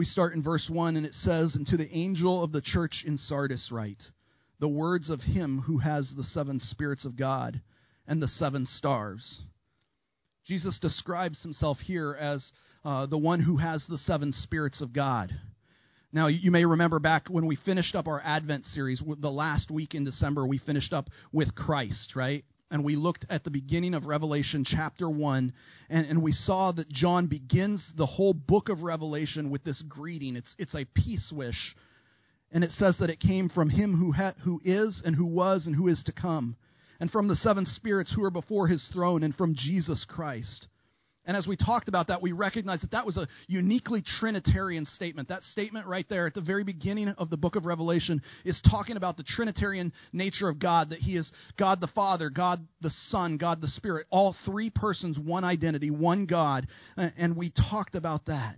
We start in verse 1, and it says, And to the angel of the church in Sardis write, the words of him who has the seven spirits of God and the seven stars. Jesus describes himself here as uh, the one who has the seven spirits of God. Now, you may remember back when we finished up our Advent series, the last week in December, we finished up with Christ, right? And we looked at the beginning of Revelation chapter 1, and, and we saw that John begins the whole book of Revelation with this greeting. It's, it's a peace wish. And it says that it came from him who, ha- who is, and who was, and who is to come, and from the seven spirits who are before his throne, and from Jesus Christ. And as we talked about that, we recognize that that was a uniquely Trinitarian statement. That statement right there at the very beginning of the book of Revelation is talking about the Trinitarian nature of God, that He is God the Father, God the Son, God the Spirit, all three persons, one identity, one God. And we talked about that.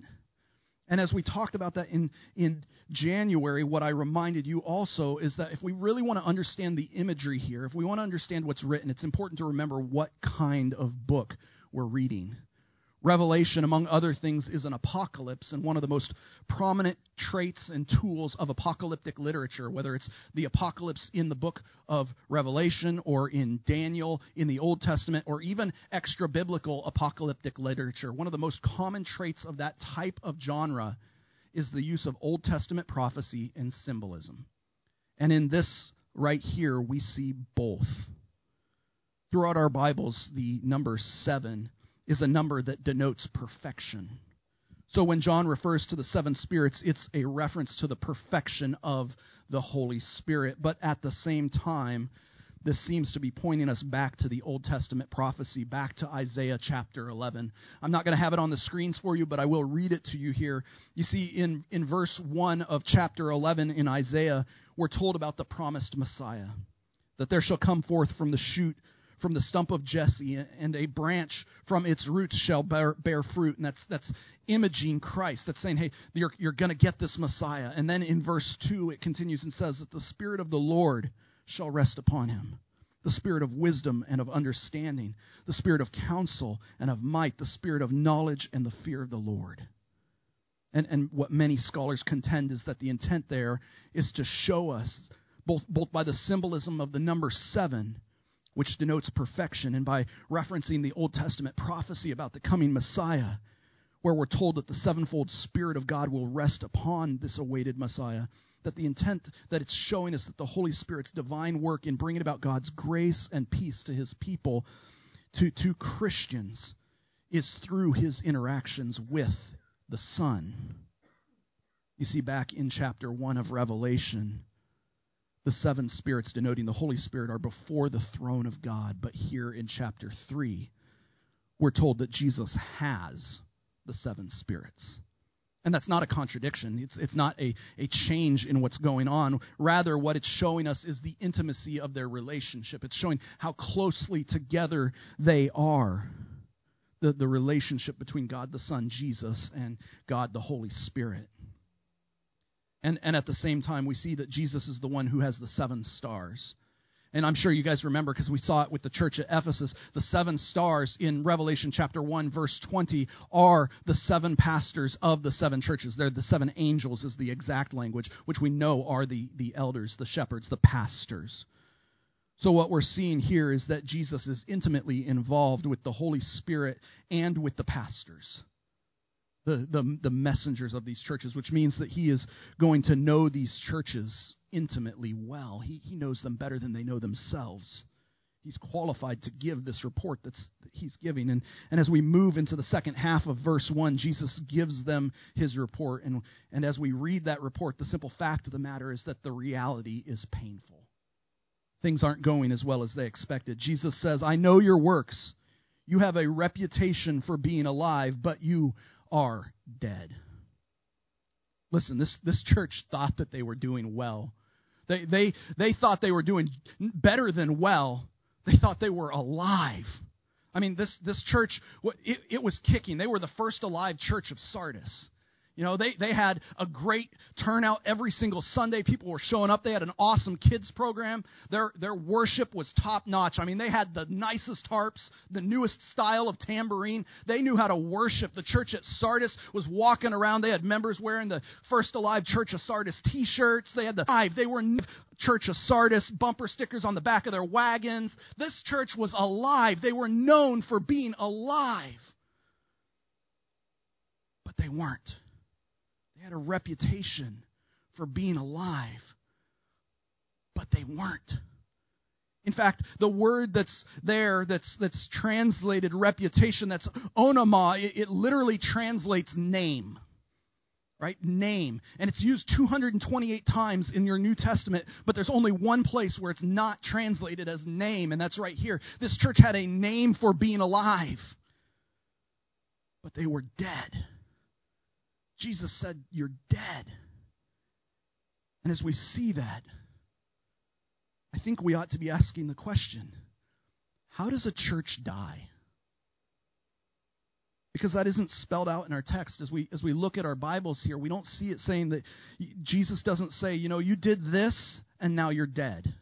And as we talked about that in, in January, what I reminded you also is that if we really want to understand the imagery here, if we want to understand what's written, it's important to remember what kind of book we're reading. Revelation, among other things, is an apocalypse, and one of the most prominent traits and tools of apocalyptic literature, whether it's the apocalypse in the book of Revelation or in Daniel in the Old Testament, or even extra biblical apocalyptic literature, one of the most common traits of that type of genre is the use of Old Testament prophecy and symbolism. And in this right here, we see both. Throughout our Bibles, the number seven is a number that denotes perfection. So when John refers to the seven spirits, it's a reference to the perfection of the Holy Spirit. But at the same time, this seems to be pointing us back to the Old Testament prophecy, back to Isaiah chapter 11. I'm not going to have it on the screens for you, but I will read it to you here. You see, in, in verse 1 of chapter 11 in Isaiah, we're told about the promised Messiah, that there shall come forth from the shoot from the stump of Jesse, and a branch from its roots shall bear, bear fruit. And that's that's imaging Christ. That's saying, hey, you're, you're going to get this Messiah. And then in verse 2, it continues and says that the Spirit of the Lord shall rest upon him the spirit of wisdom and of understanding, the spirit of counsel and of might, the spirit of knowledge and the fear of the Lord. And, and what many scholars contend is that the intent there is to show us, both, both by the symbolism of the number seven, which denotes perfection, and by referencing the Old Testament prophecy about the coming Messiah, where we're told that the sevenfold Spirit of God will rest upon this awaited Messiah. That the intent that it's showing us that the Holy Spirit's divine work in bringing about God's grace and peace to his people, to, to Christians, is through his interactions with the Son. You see, back in chapter 1 of Revelation, the seven spirits denoting the Holy Spirit are before the throne of God. But here in chapter 3, we're told that Jesus has the seven spirits. And that's not a contradiction. It's, it's not a, a change in what's going on. Rather, what it's showing us is the intimacy of their relationship. It's showing how closely together they are. The, the relationship between God the Son, Jesus, and God the Holy Spirit. And, and at the same time, we see that Jesus is the one who has the seven stars. And I'm sure you guys remember because we saw it with the church at Ephesus. The seven stars in Revelation chapter 1, verse 20, are the seven pastors of the seven churches. They're the seven angels, is the exact language, which we know are the, the elders, the shepherds, the pastors. So, what we're seeing here is that Jesus is intimately involved with the Holy Spirit and with the pastors the, the, the messengers of these churches, which means that he is going to know these churches intimately well. He, he knows them better than they know themselves. He's qualified to give this report that's that he's giving. And, and as we move into the second half of verse 1, Jesus gives them his report. And, and as we read that report, the simple fact of the matter is that the reality is painful. Things aren't going as well as they expected. Jesus says, I know your works. You have a reputation for being alive, but you are dead. Listen, this, this church thought that they were doing well. They, they, they thought they were doing better than well. They thought they were alive. I mean, this, this church, it, it was kicking. They were the first alive church of Sardis. You know, they, they had a great turnout every single Sunday. People were showing up. They had an awesome kids program. Their, their worship was top notch. I mean, they had the nicest harps, the newest style of tambourine. They knew how to worship. The church at Sardis was walking around. They had members wearing the First Alive Church of Sardis t-shirts. They had the five. They were Church of Sardis bumper stickers on the back of their wagons. This church was alive. They were known for being alive. But they weren't. They had a reputation for being alive, but they weren't. In fact, the word that's there, that's, that's translated reputation, that's onoma, it, it literally translates name. Right? Name. And it's used 228 times in your New Testament, but there's only one place where it's not translated as name, and that's right here. This church had a name for being alive, but they were dead. Jesus said, You're dead. And as we see that, I think we ought to be asking the question how does a church die? Because that isn't spelled out in our text. As we, as we look at our Bibles here, we don't see it saying that Jesus doesn't say, you know, you did this and now you're dead.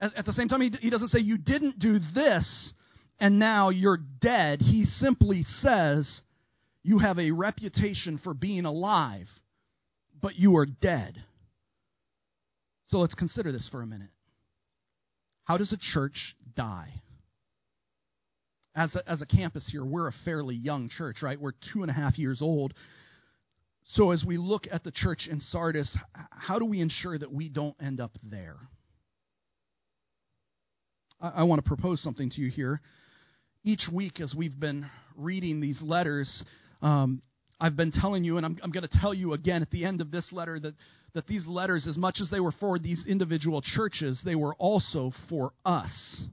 At, at the same time, he, he doesn't say, you didn't do this and now you're dead. He simply says, you have a reputation for being alive, but you are dead. So let's consider this for a minute. How does a church die? As a, as a campus here, we're a fairly young church, right? We're two and a half years old. So as we look at the church in Sardis, how do we ensure that we don't end up there? I, I want to propose something to you here. Each week, as we've been reading these letters, um, I've been telling you, and I'm, I'm going to tell you again at the end of this letter, that, that these letters, as much as they were for these individual churches, they were also for us.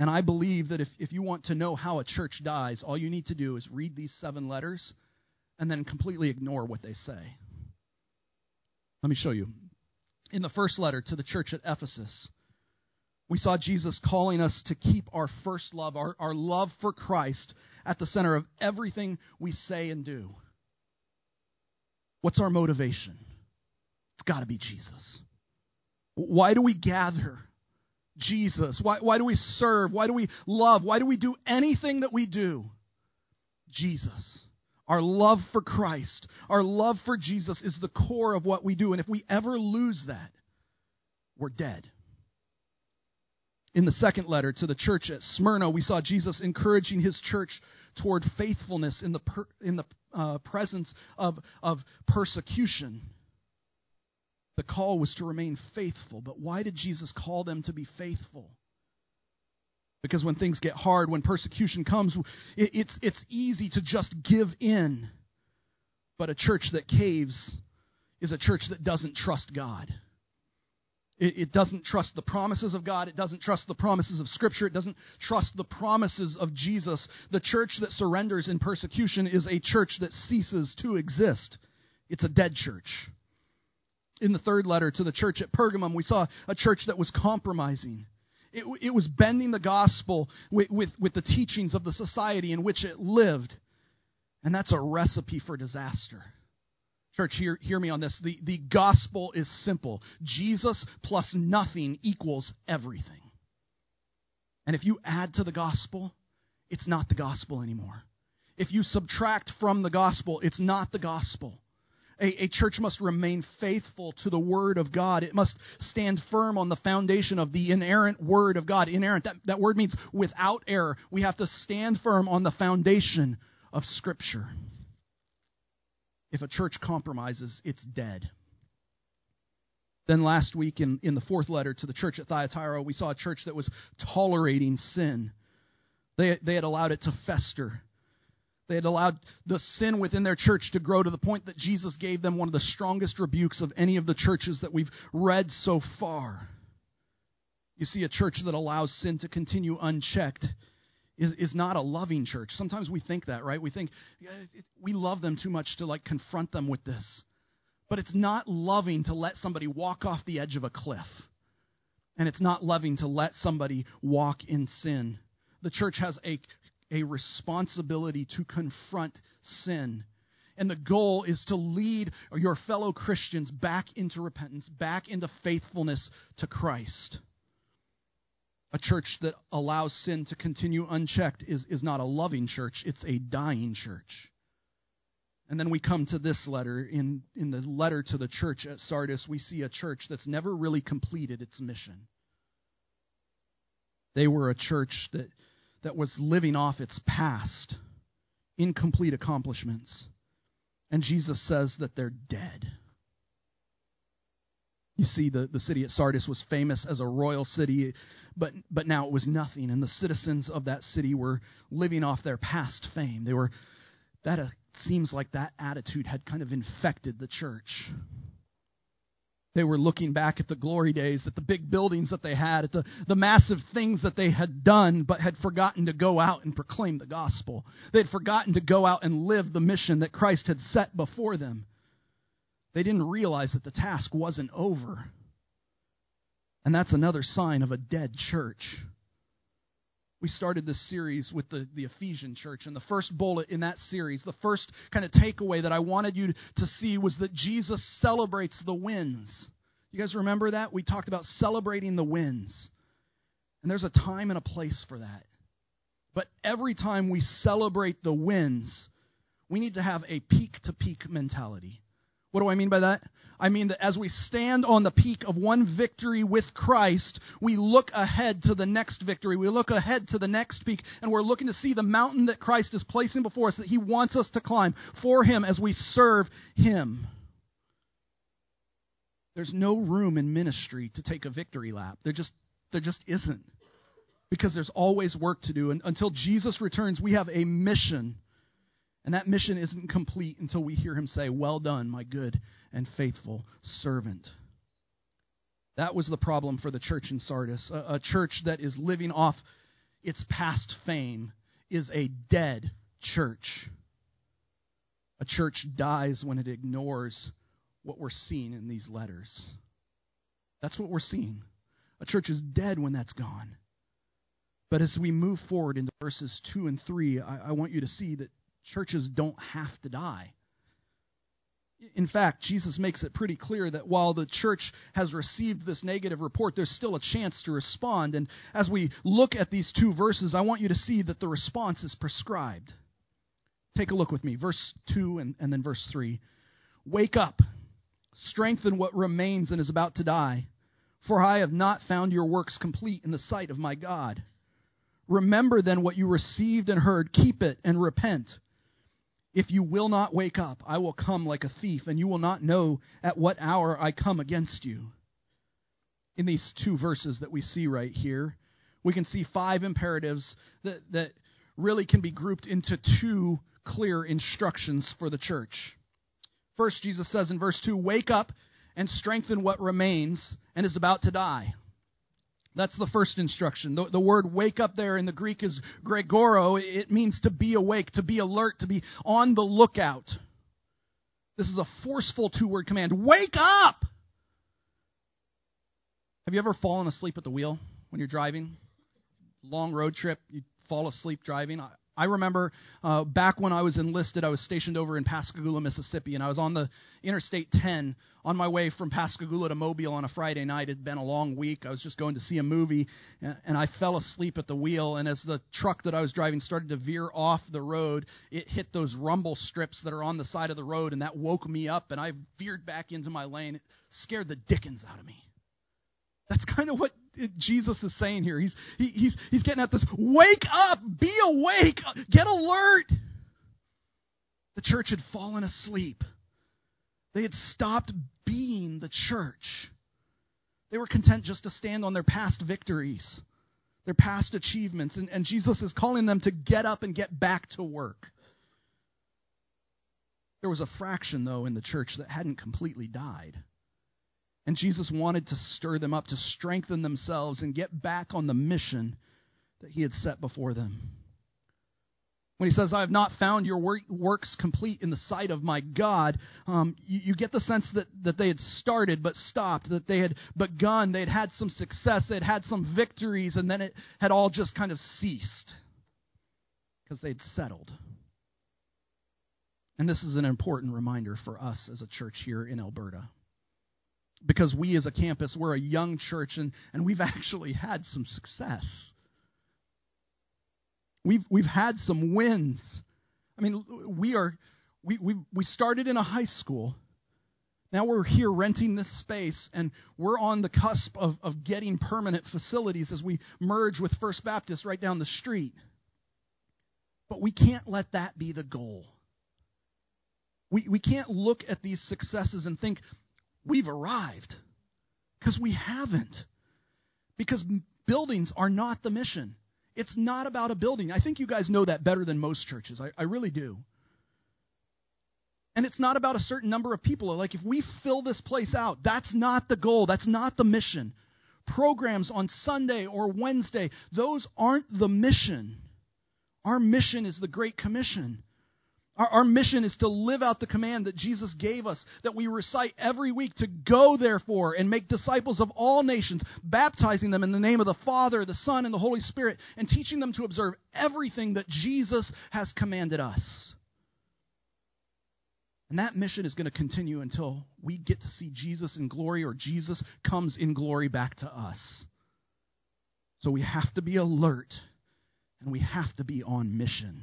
And I believe that if, if you want to know how a church dies, all you need to do is read these seven letters and then completely ignore what they say. Let me show you. In the first letter to the church at Ephesus, we saw Jesus calling us to keep our first love, our, our love for Christ, at the center of everything we say and do. What's our motivation? It's got to be Jesus. Why do we gather? Jesus. Why, why do we serve? Why do we love? Why do we do anything that we do? Jesus. Our love for Christ, our love for Jesus is the core of what we do. And if we ever lose that, we're dead. In the second letter to the church at Smyrna, we saw Jesus encouraging his church toward faithfulness in the, per, in the uh, presence of, of persecution. The call was to remain faithful. But why did Jesus call them to be faithful? Because when things get hard, when persecution comes, it, it's, it's easy to just give in. But a church that caves is a church that doesn't trust God. It, it doesn't trust the promises of God. It doesn't trust the promises of Scripture. It doesn't trust the promises of Jesus. The church that surrenders in persecution is a church that ceases to exist. It's a dead church. In the third letter to the church at Pergamum, we saw a church that was compromising. It, it was bending the gospel with, with, with the teachings of the society in which it lived. And that's a recipe for disaster. Church, hear, hear me on this. The, the gospel is simple. Jesus plus nothing equals everything. And if you add to the gospel, it's not the gospel anymore. If you subtract from the gospel, it's not the gospel. A, a, church must remain faithful to the word of God. It must stand firm on the foundation of the inerrant word of God. Inerrant, that, that word means without error. We have to stand firm on the foundation of Scripture. If a church compromises, it's dead. Then last week in, in the fourth letter to the church at Thyatira, we saw a church that was tolerating sin. They, they had allowed it to fester. They had allowed the sin within their church to grow to the point that Jesus gave them one of the strongest rebukes of any of the churches that we've read so far. You see, a church that allows sin to continue unchecked is, is not a loving church. Sometimes we think that, right? We think we love them too much to like confront them with this. But it's not loving to let somebody walk off the edge of a cliff. And it's not loving to let somebody walk in sin. The church has a, a responsibility to confront sin And the goal is to lead your fellow Christians back into repentance, back into faithfulness to Christ. A church that allows sin to continue unchecked is, is not a loving church, it's a dying church. And then we come to this letter. In, in the letter to the church at Sardis, we see a church that's never really completed its mission. They were a church that, that was living off its past, incomplete accomplishments. And Jesus says that they're dead. You see, the, the city at Sardis was famous as a royal city, but, but now it was nothing. And the citizens of that city were living off their past fame. They were, that uh, seems like that attitude had kind of infected the church. They were looking back at the glory days, at the big buildings that they had, at the, the massive things that they had done, but had forgotten to go out and proclaim the gospel. They had forgotten to go out and live the mission that Christ had set before them. They didn't realize that the task wasn't over. And that's another sign of a dead church. We started this series with the, the Ephesian church, and the first bullet in that series, the first kind of takeaway that I wanted you to see was that Jesus celebrates the wins. You guys remember that? We talked about celebrating the wins. And there's a time and a place for that. But every time we celebrate the wins, we need to have a peak to peak mentality. What do I mean by that? I mean that as we stand on the peak of one victory with Christ, we look ahead to the next victory. We look ahead to the next peak, and we're looking to see the mountain that Christ is placing before us that He wants us to climb for Him as we serve Him. There's no room in ministry to take a victory lap. There just, there just isn't. Because there's always work to do. And until Jesus returns, we have a mission and that mission isn't complete until we hear him say, Well done, my good and faithful servant. That was the problem for the church in Sardis. A, a, church that is living off its past fame is a dead church. A church dies when it ignores what we're seeing in these letters. That's what we're seeing. A church is dead when that's gone. But as we move forward into verses 2 and 3, I, I want you to see that churches don't have to die. In fact, Jesus makes it pretty clear that while the church has received this negative report, there's still a chance to respond. And as we look at these two verses, I want you to see that the response is prescribed. Take a look with me, verse 2 and, and then verse 3. Wake up, strengthen what remains and is about to die, for I have not found your works complete in the sight of my God. Remember then what you received and heard, keep it and repent. If you will not wake up, I will come like a thief, and you will not know at what hour I come against you. In these two verses that we see right here, we can see five imperatives that, that really can be grouped into two clear instructions for the church. First, Jesus says in verse 2 Wake up and strengthen what remains and is about to die. That's the first instruction. The, the, word wake up there in the Greek is gregoro. It means to be awake, to be alert, to be on the lookout. This is a forceful two word command. Wake up! Have you ever fallen asleep at the wheel when you're driving? Long road trip, you fall asleep driving. I remember uh, back when I was enlisted, I was stationed over in Pascagoula, Mississippi, and I was on the Interstate 10 on my way from Pascagoula to Mobile on a Friday night. It had been a long week. I was just going to see a movie, and I fell asleep at the wheel. And as the truck that I was driving started to veer off the road, it hit those rumble strips that are on the side of the road, and that woke me up, and I veered back into my lane. It scared the dickens out of me. That's kind of what Jesus is saying here. He's, he, he's, he's getting at this wake up, be awake, get alert. The church had fallen asleep. They had stopped being the church. They were content just to stand on their past victories, their past achievements. And, and Jesus is calling them to get up and get back to work. There was a fraction, though, in the church that hadn't completely died. And Jesus wanted to stir them up, to strengthen themselves, and get back on the mission that he had set before them. When he says, I have not found your works complete in the sight of my God, um, you, you, get the sense that, that they had started but stopped, that they had begun, they had had some success, they had had some victories, and then it had all just kind of ceased because they'd settled. And this is an important reminder for us as a church here in Alberta. Because we as a campus, we're a young church and, and we've actually had some success. We've, we've had some wins. I mean, we are, we, we, we started in a high school. Now we're here renting this space, and we're on the cusp of, of getting permanent facilities as we merge with First Baptist right down the street. But we can't let that be the goal. We, we can't look at these successes and think we've arrived because we haven't. Because buildings are not the mission. It's not about a building. I think you guys know that better than most churches. I, I really do. And it's not about a certain number of people. Like, if we fill this place out, that's not the goal. That's not the mission. Programs on Sunday or Wednesday, those aren't the mission. Our mission is the Great Commission. Our, our, mission is to live out the command that Jesus gave us, that we recite every week to go, therefore, and make disciples of all nations, baptizing them in the name of the Father, the Son, and the Holy Spirit, and teaching them to observe everything that Jesus has commanded us. And that mission is going to continue until we get to see Jesus in glory or Jesus comes in glory back to us. So we have to be alert and we have to be on mission.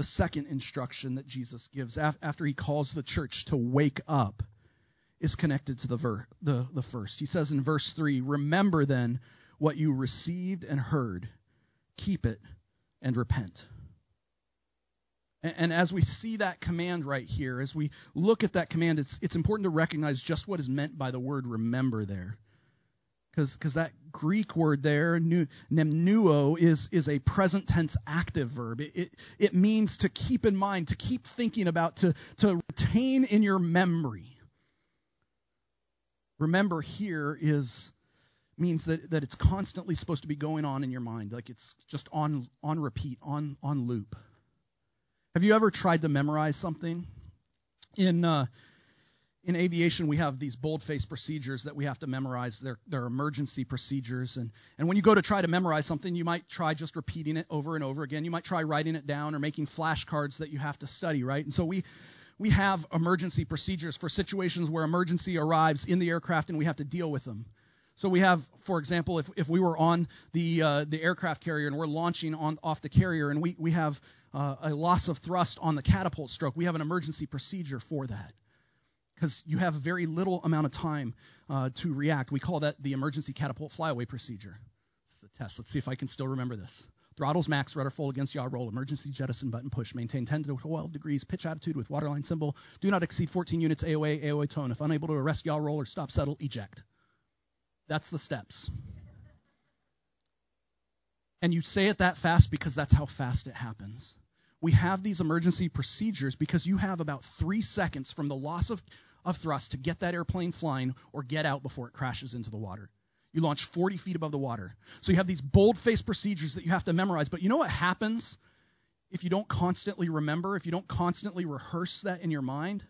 The second instruction that Jesus gives after he calls the church to wake up is connected to the, ver- the, the first. He says in verse 3 Remember then what you received and heard, keep it and repent. And, as we see that command right here, as we look at that command, it's, it's important to recognize just what is meant by the word remember there. Because that Greek word there, mnemnuo, is, is a present tense active verb. It, it, it means to keep in mind, to keep thinking about, to, to retain in your memory. Remember here is means that, that it's constantly supposed to be going on in your mind, like it's just on on repeat, on on loop. Have you ever tried to memorize something? In uh, in aviation, we have these bold-faced procedures that we have to memorize. They're, they're emergency procedures, and and when you go to try to memorize something, you might try just repeating it over and over again. You might try writing it down or making flashcards that you have to study, right? And so we we have emergency procedures for situations where emergency arrives in the aircraft and we have to deal with them. So we have, for example, if, if we were on the uh, the aircraft carrier and we're launching on off the carrier and we, we have uh, a loss of thrust on the catapult stroke, we have an emergency procedure for that because you have very little amount of time uh, to react. We call that the emergency catapult flyaway procedure. This is a test. Let's see if I can still remember this. Throttles max, rudder full against yaw roll, emergency jettison button push, maintain 10 to 12 degrees, pitch attitude with waterline symbol, do not exceed 14 units AOA, AOA tone. If unable to arrest yaw roll or stop settle, eject. That's the steps. And you say it that fast because that's how fast it happens. We have these emergency procedures because you have about three seconds from the loss of, of thrust to get that airplane flying or get out before it crashes into the water. You launch 40 feet above the water. So you have these bold faced procedures that you have to memorize. But you know what happens if you don't constantly remember, if you don't constantly rehearse that in your mind?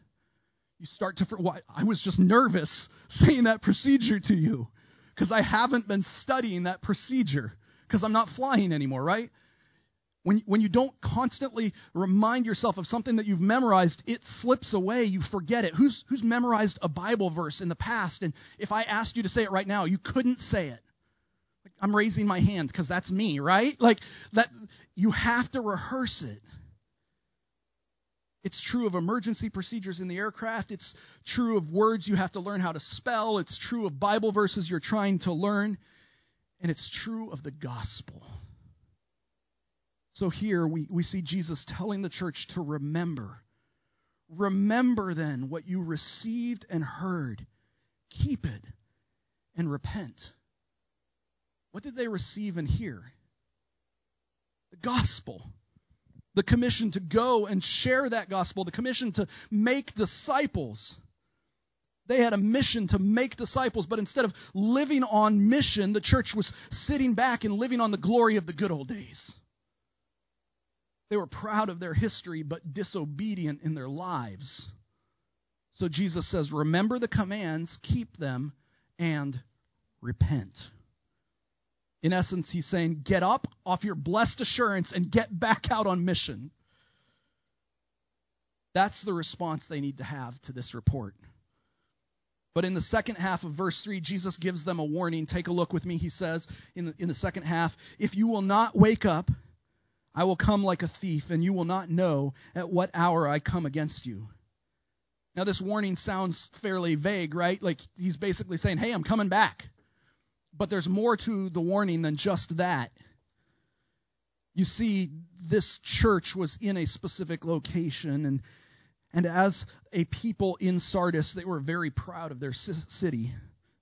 You start to, well, I was just nervous saying that procedure to you because I haven't been studying that procedure because I'm not flying anymore, right? When, when you don't constantly remind yourself of something that you've memorized, it slips away. You forget it. Who's, who's memorized a Bible verse in the past? And if I asked you to say it right now, you couldn't say it. I'm raising my hand because that's me, right? Like that, you have to rehearse it. It's true of emergency procedures in the aircraft. It's true of words you have to learn how to spell. It's true of Bible verses you're trying to learn. And it's true of the gospel. So here we, we see Jesus telling the church to remember. Remember then what you received and heard. Keep it and repent. What did they receive and hear? The gospel the commission to go and share that gospel, the commission to make disciples. They had a mission to make disciples, but instead of living on mission, the church was sitting back and living on the glory of the good old days. They were proud of their history, but disobedient in their lives. So Jesus says, Remember the commands, keep them, and repent. In essence, he's saying, get up off your blessed assurance and get back out on mission. That's the response they need to have to this report. But in the second half of verse 3, Jesus gives them a warning. Take a look with me. He says in the, in the second half, If you will not wake up, I will come like a thief, and you will not know at what hour I come against you. Now, this warning sounds fairly vague, right? Like he's basically saying, Hey, I'm coming back. But there's more to the warning than just that. You see, this church was in a specific location, and and as a people in Sardis, they were very proud of their city.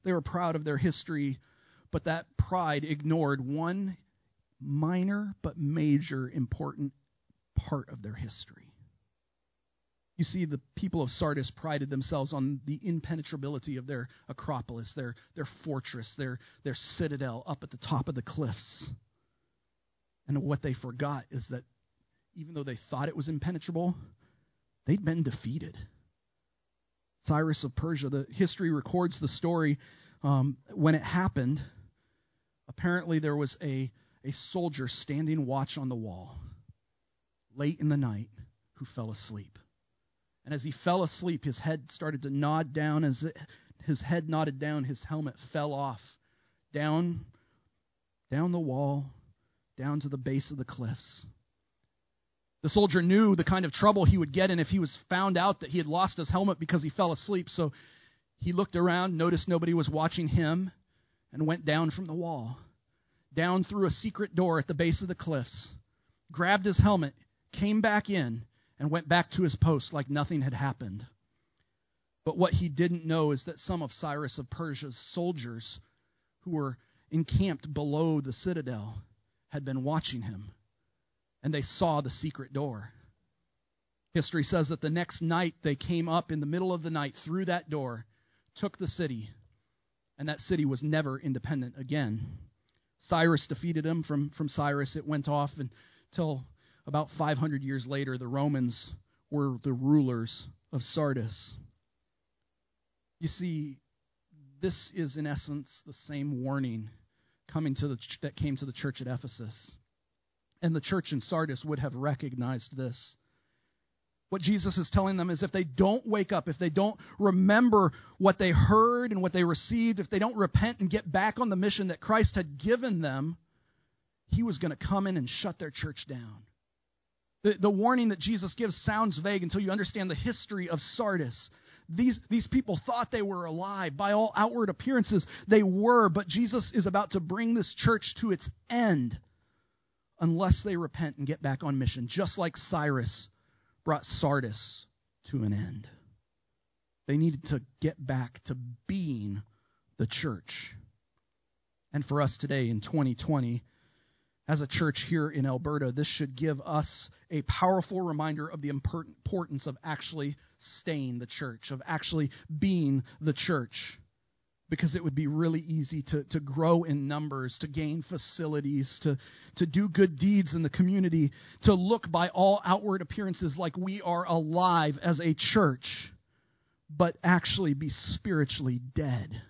They were proud of their history, but that pride ignored one minor but major important part of their history. You see, the people of Sardis prided themselves on the impenetrability of their Acropolis, their, their fortress, their, their citadel up at the top of the cliffs. And what they forgot is that even though they thought it was impenetrable, They'd been defeated. Cyrus of Persia, the history records the story um, when it happened. Apparently, there was a, a soldier standing watch on the wall late in the night who fell asleep. And as he fell asleep, his head started to nod down. As it, his head nodded down, his helmet fell off down, down the wall, down to the base of the cliffs. The soldier knew the kind of trouble he would get in if he was found out that he had lost his helmet because he fell asleep. So he looked around, noticed nobody was watching him, and went down from the wall, down through a secret door at the base of the cliffs, grabbed his helmet, came back in, and went back to his post like nothing had happened. But what he didn't know is that some of Cyrus of Persia's soldiers who were encamped below the citadel had been watching him and they saw the secret door. History says that the next night they came up in the middle of the night through that door, took the city, and that city was never independent again. Cyrus defeated them from, from Cyrus. It went off until about 500 years later, the Romans were the rulers of Sardis. You see, this is in essence the same warning coming to the, that came to the church at Ephesus. And the church in Sardis would have recognized this. What Jesus is telling them is if they don't wake up, if they don't remember what they heard and what they received, if they don't repent and get back on the mission that Christ had given them, he was going to come in and shut their church down. The, the warning that Jesus gives sounds vague until you understand the history of Sardis. These, these people thought they were alive. By all outward appearances, they were, but Jesus is about to bring this church to its end unless they repent and get back on mission, just like Cyrus brought Sardis to an end. They needed to get back to being the church. And for us today in 2020, as a church here in Alberta, this should give us a powerful reminder of the importance of actually staying the church, of actually being the church because it would be really easy to, to grow in numbers, to gain facilities, to, to do good deeds in the community, to look by all outward appearances like we are alive as a church, but actually be spiritually dead.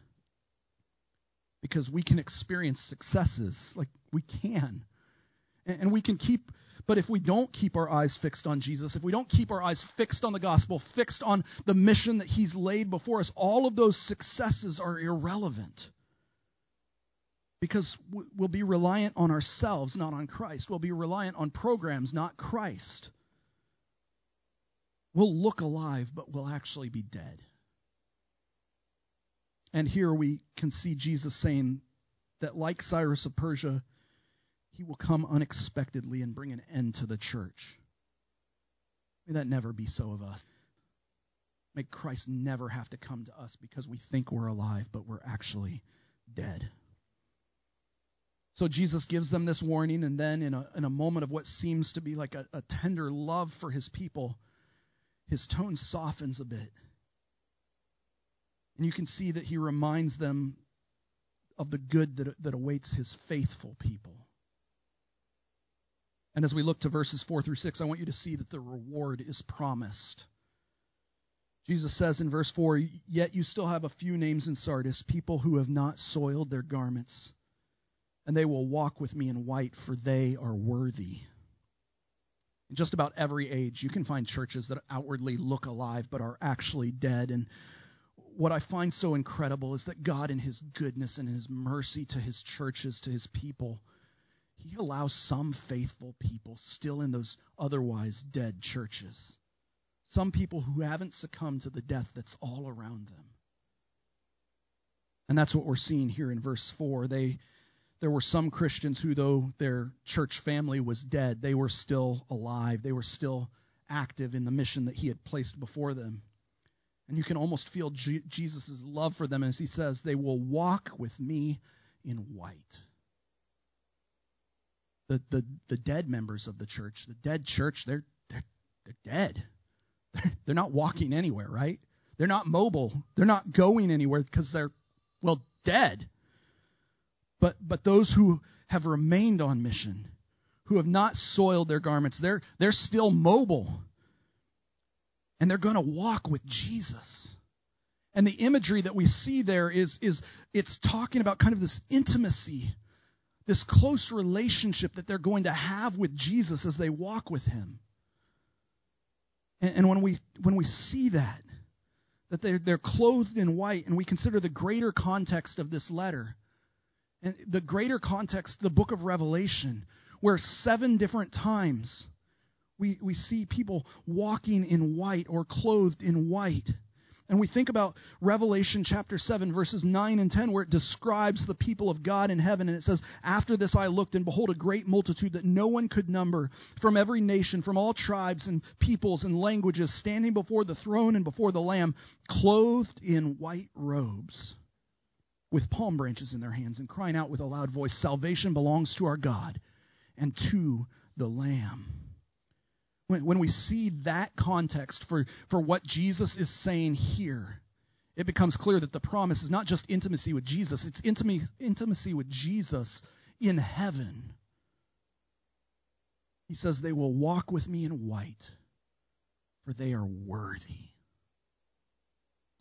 Because we can experience successes, like we can. And, we can keep but if we don't keep our eyes fixed on Jesus, if we don't keep our eyes fixed on the gospel, fixed on the mission that He's laid before us, all of those successes are irrelevant. Because we'll be reliant on ourselves, not on Christ. We'll be reliant on programs, not Christ. We'll look alive, but we'll actually be dead. And here we can see Jesus saying that, like Cyrus of Persia, he will come unexpectedly and bring an end to the church. May that never be so of us. May Christ never have to come to us because we think we're alive, but we're actually dead. So Jesus gives them this warning, and then in a, in a moment of what seems to be like a, a tender love for his people, his tone softens a bit. And you can see that he reminds them of the good that, that awaits his faithful people. And as we look to verses 4 through 6, I want you to see that the reward is promised. Jesus says in verse 4 Yet you still have a few names in Sardis, people who have not soiled their garments, and they will walk with me in white, for they are worthy. In just about every age, you can find churches that outwardly look alive but are actually dead. And what I find so incredible is that God, in His goodness and His mercy to His churches, to His people, He allows some faithful people still in those otherwise dead churches. Some people who haven't succumbed to the death that's all around them. And that's what we're seeing here in verse 4. They there were some Christians who, though their church family was dead, they were still alive. They were still active in the mission that he had placed before them. And you can almost feel G- Jesus' love for them as he says, They will walk with me in white. The, the, the dead members of the church, the dead church, they're, they're, they're dead. They're not walking anywhere, right? They're not mobile. They're not going anywhere because they're, well, dead. But, but those who have remained on mission, who have not soiled their garments, they're, they're still mobile and they're going to walk with Jesus. And the imagery that we see there is, is it's talking about kind of this intimacy, this close relationship that they're going to have with Jesus as they walk with him. And, and when we when we see that, that they're, they're clothed in white, and we consider the greater context of this letter, and the greater context, the book of Revelation, where seven different times we, we see people walking in white or clothed in white. And we think about Revelation chapter 7, verses 9 and 10, where it describes the people of God in heaven. And it says, After this I looked, and behold, a great multitude that no one could number, from every nation, from all tribes and peoples and languages, standing before the throne and before the Lamb, clothed in white robes, with palm branches in their hands, and crying out with a loud voice, Salvation belongs to our God and to the Lamb. When, when we see that context for, for what Jesus is saying here, it becomes clear that the promise is not just intimacy with Jesus, it's intimacy, intimacy with Jesus in heaven. He says, They will walk with me in white, for they are worthy.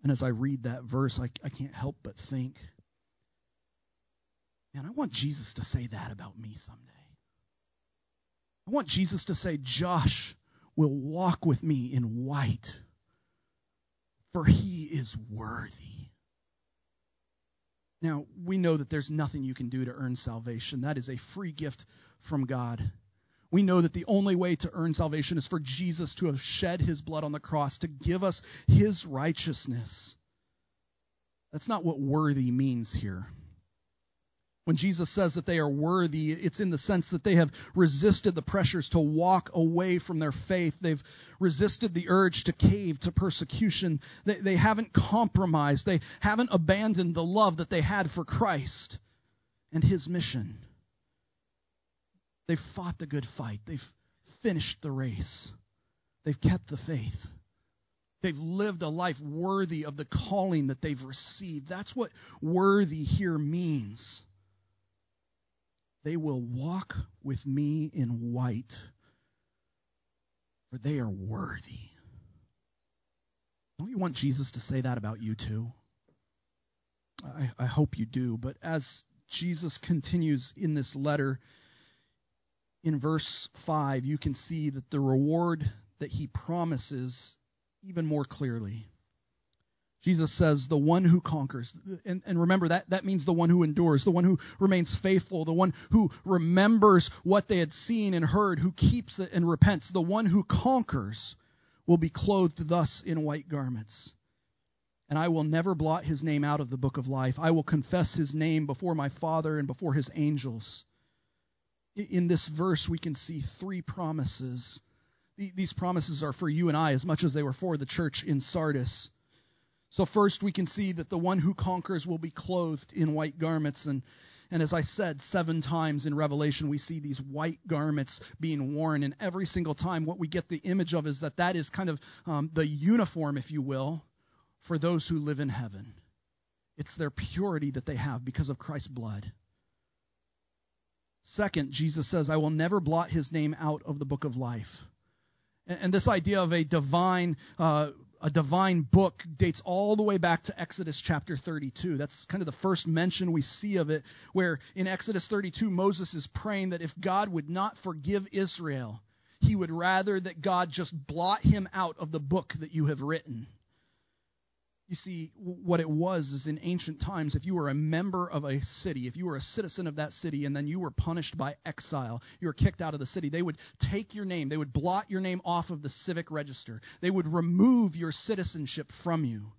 And as I read that verse, I, I can't help but think, man, I want Jesus to say that about me someday. I want Jesus to say, Josh will walk with me in white, for he is worthy. Now, we know that there's nothing you can do to earn salvation. That is a free gift from God. We know that the only way to earn salvation is for Jesus to have shed his blood on the cross to give us his righteousness. That's not what worthy means here. When Jesus says that they are worthy, it's in the sense that they have resisted the pressures to walk away from their faith. They've resisted the urge to cave to persecution. They, they haven't compromised. They haven't abandoned the love that they had for Christ and his mission. They've fought the good fight. They've finished the race. They've kept the faith. They've lived a life worthy of the calling that they've received. That's what worthy here means. They will walk with me in white, for they are worthy. Don't you want Jesus to say that about you too? I, I hope you do. But as Jesus continues in this letter, in verse 5, you can see that the reward that he promises even more clearly. Jesus says, the one who conquers. And, and, remember, that, that means the one who endures, the one who remains faithful, the one who remembers what they had seen and heard, who keeps it and repents. The one who conquers will be clothed thus in white garments. And I will never blot his name out of the book of life. I will confess his name before my Father and before his angels. In this verse, we can see three promises. These promises are for you and I as much as they were for the church in Sardis. So first we can see that the one who conquers will be clothed in white garments and and as I said seven times in Revelation we see these white garments being worn and every single time what we get the image of is that that is kind of um, the uniform if you will for those who live in heaven. It's their purity that they have because of Christ's blood. Second, Jesus says, I will never blot his name out of the book of life. And, this idea of a divine uh, a divine book dates all the way back to Exodus chapter 32. That's kind of the first mention we see of it, where in Exodus 32, Moses is praying that if God would not forgive Israel, he would rather that God just blot him out of the book that you have written. You see, what it was is in ancient times, if you were a member of a city, if you were a citizen of that city, and then you were punished by exile, you were kicked out of the city, they would take your name, they would blot your name off of the civic register, they would remove your citizenship from you.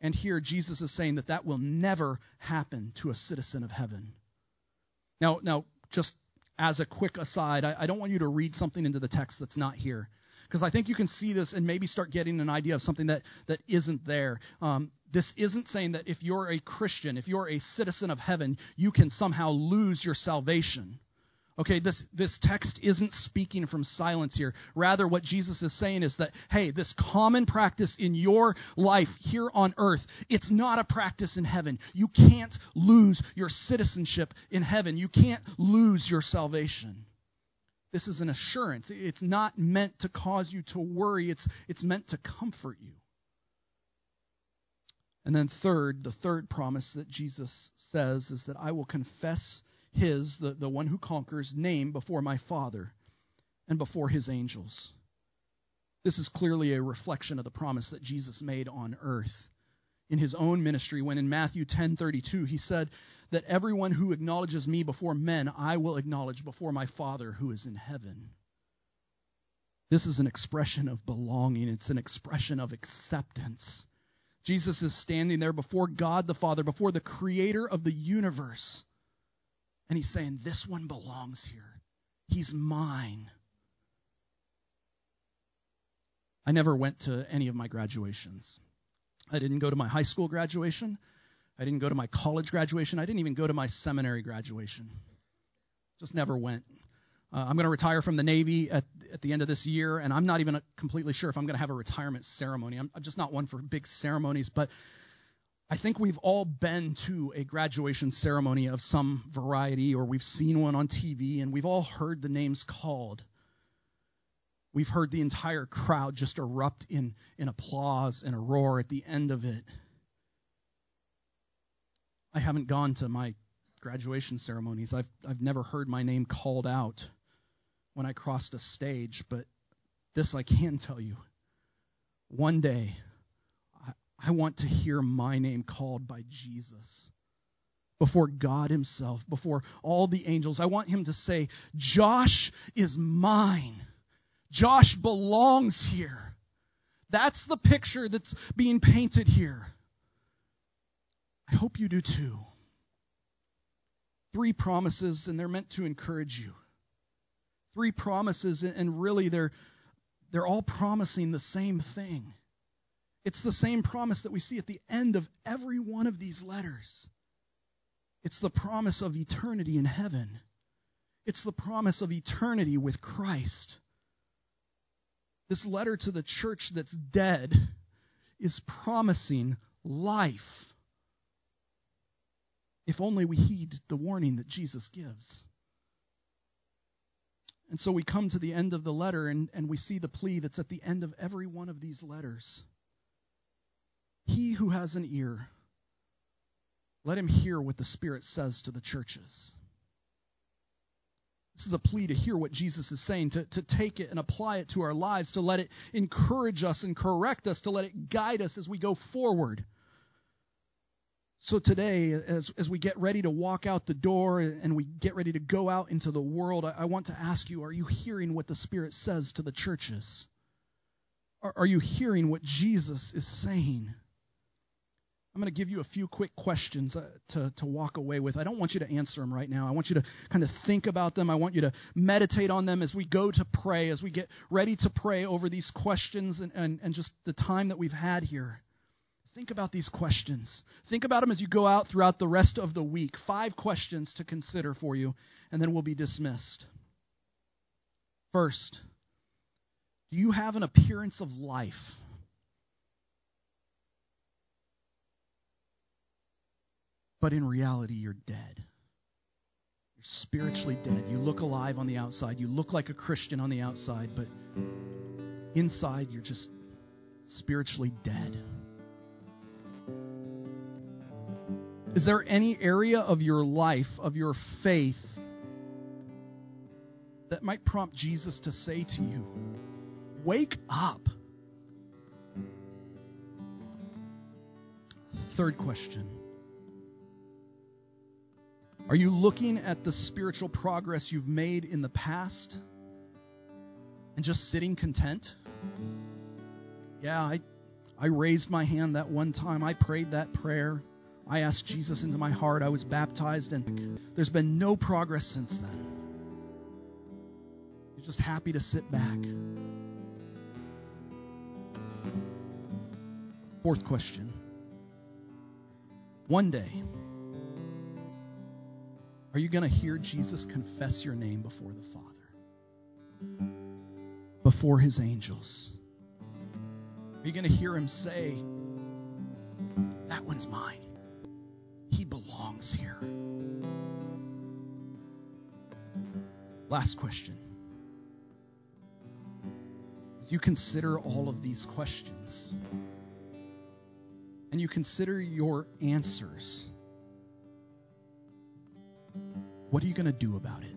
And here Jesus is saying that that will never happen to a citizen of heaven. Now, now, just as a quick aside, I, I don't want you to read something into the text that's not here because I think you can see this and maybe start getting an idea of something that, that isn't there. Um, this isn't saying that if you're a Christian, if you're a citizen of heaven, you can somehow lose your salvation. Okay, this, this text isn't speaking from silence here. Rather, what Jesus is saying is that, hey, this common practice in your life here on earth, it's not a practice in heaven. You can't lose your citizenship in heaven. You can't lose your salvation. This is an assurance. It's not meant to cause you to worry, it's, it's meant to comfort you. And then, third, the third promise that Jesus says is that I will confess his, the, the one who conquers, name before my Father and before his angels. This is clearly a reflection of the promise that Jesus made on earth in his own ministry when in Matthew 10:32 he said that everyone who acknowledges me before men I will acknowledge before my Father who is in heaven. This is an expression of belonging, it's an expression of acceptance. Jesus is standing there before God the Father, before the creator of the universe. And he's saying, This one belongs here. He's mine. I never went to any of my graduations. I didn't go to my high school graduation. I didn't go to my college graduation. I didn't even go to my seminary graduation. Just never went. Uh, I'm going to retire from the Navy at, at the end of this year, and I'm not even completely sure if I'm going to have a retirement ceremony. I'm, I'm just not one for big ceremonies, but I think we've all been to a graduation ceremony of some variety, or we've seen one on TV, and we've all heard the names called. We've heard the entire crowd just erupt in, in applause and a roar at the end of it. I haven't gone to my graduation ceremonies. I've, I've never heard my name called out when I crossed a stage, but this I can tell you. One day, I, I want to hear my name called by Jesus before God Himself, before all the angels. I want Him to say, Josh is mine. Josh belongs here. That's the picture that's being painted here. I hope you do too. Three promises, and they're meant to encourage you. Three promises, and really they're, they're all promising the same thing. It's the same promise that we see at the end of every one of these letters. It's the promise of eternity in heaven. It's the promise of eternity with Christ. This letter to the church that's dead is promising life. If only we heed the warning that Jesus gives. And so we come to the end of the letter and, and we see the plea that's at the end of every one of these letters. He who has an ear, let him hear what the Spirit says to the churches. This is a plea to hear what Jesus is saying, to, to take it and apply it to our lives, to let it encourage us and correct us, to let it guide us as we go forward. So today, as, as we get ready to walk out the door and we get ready to go out into the world, I, I want to ask you are you hearing what the Spirit says to the churches? Are, are you hearing what Jesus is saying? I'm going to give you a few quick questions uh, to, to walk away with. I don't want you to answer them right now. I want you to kind of think about them. I want you to meditate on them as we go to pray, as we get ready to pray over these questions and, and, and just the time that we've had here. Think about these questions. Think about them as you go out throughout the rest of the week. Five questions to consider for you, and then we'll be dismissed. First, do you have an appearance of life? But in reality, you're dead. You're spiritually dead. You look alive on the outside. You look like a Christian on the outside, but inside, you're just spiritually dead. Is there any area of your life, of your faith, that might prompt Jesus to say to you, Wake up. Third question Are you looking at the spiritual progress you've made in the past and just sitting content? Yeah, I, I raised my hand that one time. I prayed that prayer. I asked Jesus into my heart. I was baptized, and there's been no progress since then. You're just happy to sit back. Fourth question. One day, are you going to hear Jesus confess your name before the Father? Before his angels? Are you going to hear him say, That one's mine? He belongs here. Last question. As you consider all of these questions and you consider your answers, what are you going to do about it?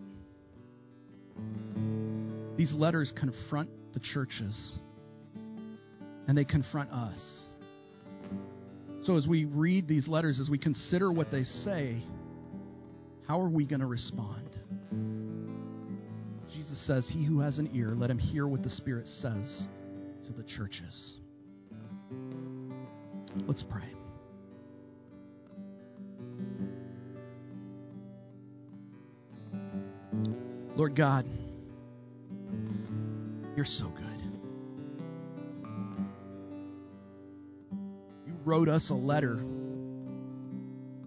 These letters confront the churches and they confront us. So, as we read these letters, as we consider what they say, how are we going to respond? Jesus says, He who has an ear, let him hear what the Spirit says to the churches. Let's pray. Lord God, you're so good. You wrote us a letter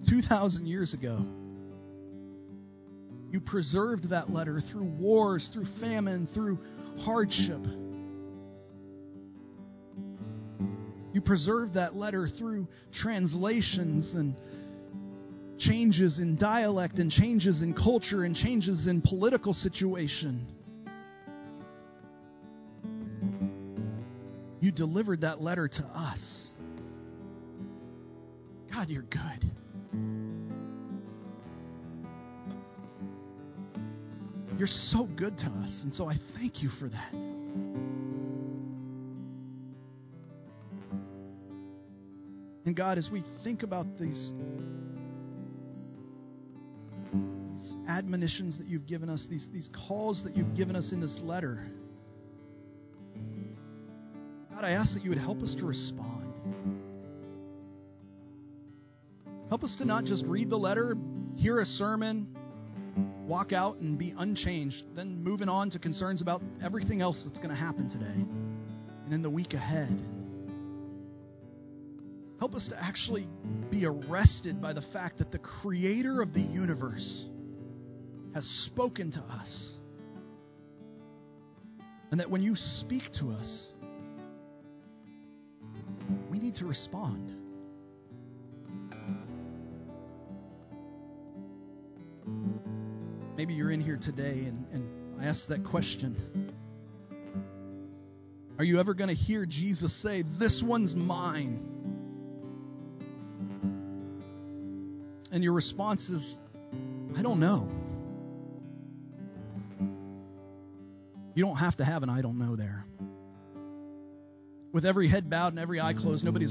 2,000 years ago. You preserved that letter through wars, through famine, through hardship. You preserved that letter through translations and changes in dialect and changes in culture and changes in political situation. You delivered that letter to us. God, you're good. You're so good to us, and so I thank you for that. And God, as we think about these, these admonitions that you've given us, these, these calls that you've given us in this letter, God, I ask that you would help us to respond. Help us to not just read the letter, hear a sermon, walk out and be unchanged, then moving on to concerns about everything else that's going to happen today and in the week ahead. Help us to actually be arrested by the fact that the creator of the universe has spoken to us. And that when you speak to us, we need to respond. Maybe you're in here today and, and I ask that question. Are you ever going to hear Jesus say, This one's mine? And your response is, I don't know. You don't have to have an I don't know there. With every head bowed and every eye closed, nobody's looking.